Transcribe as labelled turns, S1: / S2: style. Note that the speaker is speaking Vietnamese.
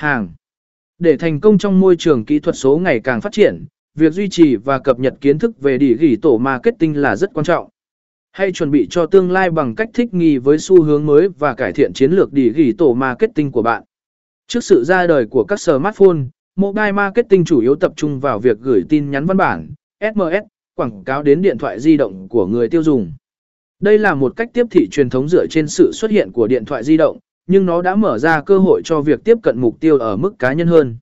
S1: Hàng. Để thành công trong môi trường kỹ thuật số ngày càng phát triển, việc duy trì và cập nhật kiến thức về địa ghi tổ marketing là rất quan trọng. Hãy chuẩn bị cho tương lai bằng cách thích nghi với xu hướng mới và cải thiện chiến lược địa ghi tổ marketing của bạn. Trước sự ra đời của các smartphone, mobile marketing chủ yếu tập trung vào việc gửi tin nhắn văn bản, SMS, quảng cáo đến điện thoại di động của người tiêu dùng. Đây là một cách tiếp thị truyền thống dựa trên sự xuất hiện của điện thoại di động, nhưng nó đã mở ra cơ hội cho việc tiếp cận mục tiêu ở mức cá nhân hơn.